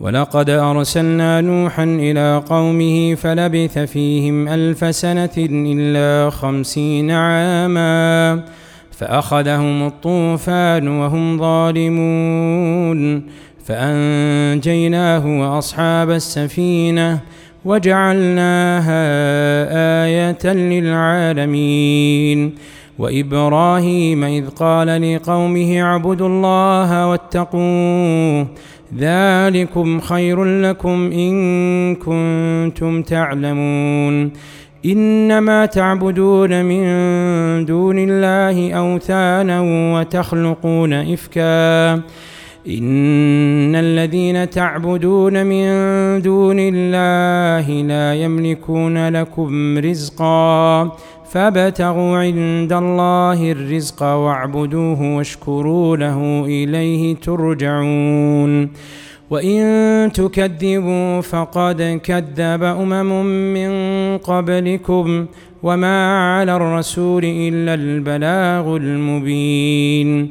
ولقد أرسلنا نوحا إلى قومه فلبث فيهم ألف سنة إلا خمسين عاما فأخذهم الطوفان وهم ظالمون فأنجيناه وأصحاب السفينة وجعلناها آية للعالمين وإبراهيم إذ قال لقومه اعبدوا الله واتقوه ذلكم خير لكم إن كنتم تعلمون. إنما تعبدون من دون الله أوثانا وتخلقون إفكا. إن الذين تعبدون من دون الله لا يملكون لكم رزقا. فابتغوا عند الله الرزق واعبدوه واشكروا له إليه ترجعون. وإن تكذبوا فقد كذب أمم من قبلكم وما على الرسول إلا البلاغ المبين.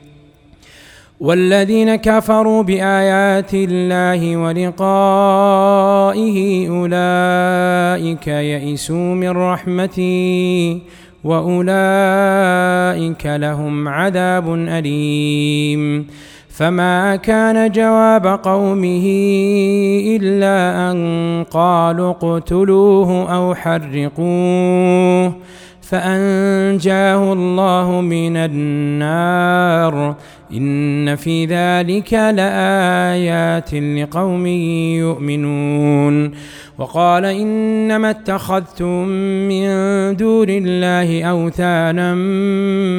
والذين كفروا بآيات الله ولقائه أولئك يئسوا من رحمتي وأولئك لهم عذاب أليم. فما كان جواب قومه إلا أن قالوا اقتلوه أو حرقوه. فأنجاه الله من النار. إن في ذلك لآيات لقوم يؤمنون. وقال إنما اتخذتم من دون الله أوثانا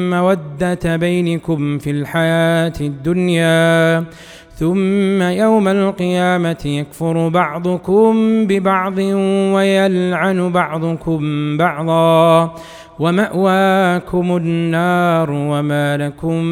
مودة بينكم في الحياة الدنيا. ثم يوم القيامة يكفر بعضكم ببعض ويلعن بعضكم بعضا. ومأواكم النار وما لكم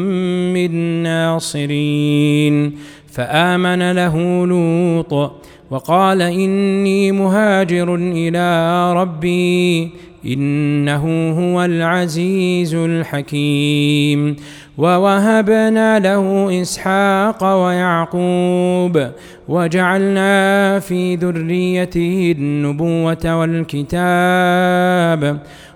من ناصرين. فآمن له لوط وقال إني مهاجر إلى ربي إنه هو العزيز الحكيم. ووهبنا له إسحاق ويعقوب وجعلنا في ذريته النبوة والكتاب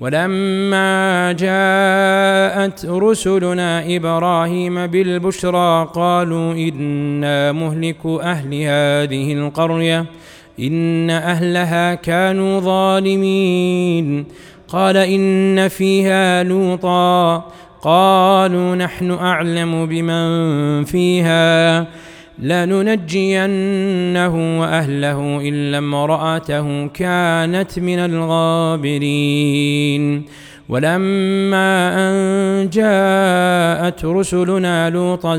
ولما جاءت رسلنا إبراهيم بالبشرى قالوا إنا مهلك أهل هذه القرية إن أهلها كانوا ظالمين. قال إن فيها لوطا قالوا نحن أعلم بمن فيها. لننجينه وأهله إلا امرأته كانت من الغابرين. ولما أن جاءت رسلنا لوطا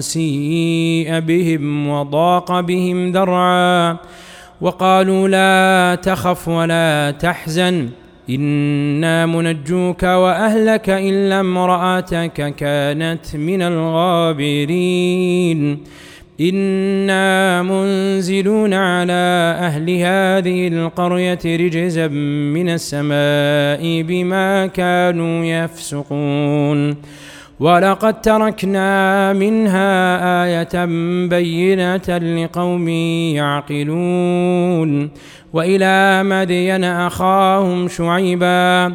سيء بهم وضاق بهم ذرعا وقالوا لا تخف ولا تحزن إنا منجوك وأهلك إلا امرأتك كانت من الغابرين. أنا منزلون على أهل هذه القريه رجزا من السماء بما كانوا يفسقون. ولقد تركنا منها إيه بينه لقوم يعقلون. والى مدين اخاهم شعيبا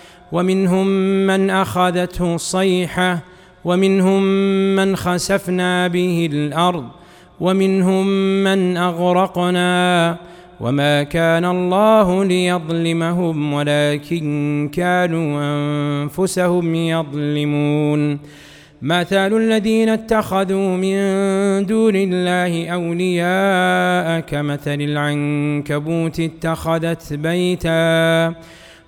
ومنهم من أخذته الصيحه ومنهم من خسفنا به الأرض ومنهم من أغرقنا. وما كان الله ليظلمهم ولكن كانوا أنفسهم يظلمون. مثل الذين اتخذوا من دون الله أولياء كمثل العنكبوت اتخذت بيتا.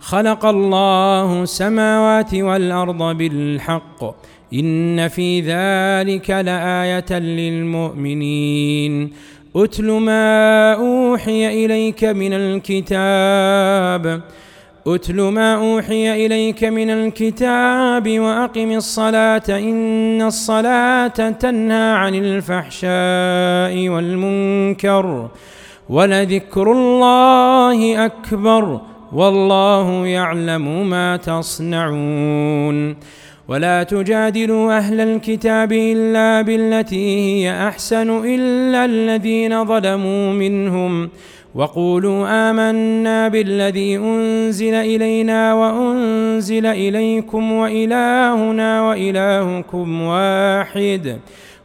خلق الله السماوات والأرض بالحق. إن في ذلك لآية للمؤمنين. أتل ما أوحي إليك من الكتاب. أتل ما أوحي إليك من الكتاب وأقم الصلاة. إن الصلاة تنهى عن الفحشاء والمنكر. ولذكر الله أكبر. والله يعلم ما تصنعون. ولا تجادلوا أهل الكتاب إلا بالتي هي أحسن إلا الذين ظلموا منهم. وقولوا آمنا بالذي أنزل إلينا وأنزل إليكم وإلهنا وإلهكم واحد.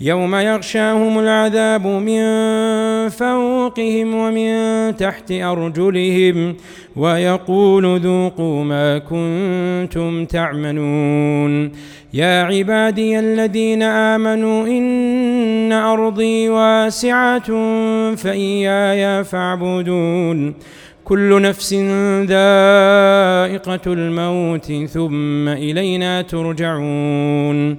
يوم يغشاهم العذاب من فوقهم ومن تحت أرجلهم ويقول ذوقوا ما كنتم تعملون. يا عبادي الذين آمنوا إن أرضي واسعة فإياي فاعبدون. كل نفس ذائقة الموت ثم إلينا ترجعون.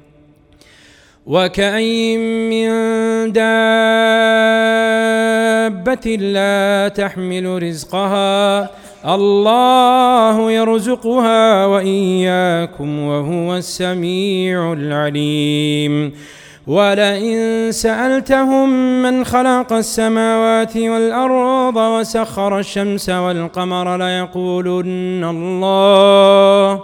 وكأي من دابة لا تحمل رزقها. الله يرزقها وإياكم وهو السميع العليم. ولئن سألتهم من خلق السماوات والأرض وسخر الشمس والقمر ليقولن الله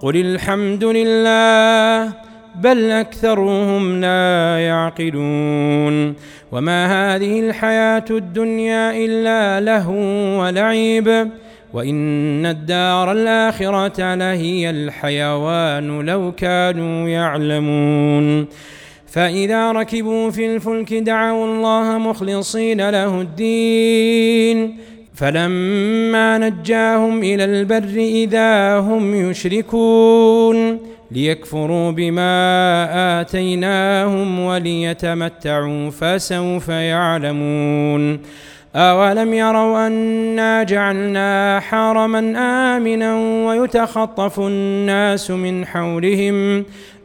قل الحمد لله بل أكثرهم لا يعقلون وما هذه الحياة الدنيا إلا له ولعب وإن الدار الآخرة لهي الحيوان لو كانوا يعلمون فإذا ركبوا في الفلك دعوا الله مخلصين له الدين فلما نجاهم إلى البر إذا هم يشركون ليكفروا بما آتيناهم وليتمتعوا فسوف يعلمون أولم يروا أنا جعلنا حرما آمنا ويتخطف الناس من حولهم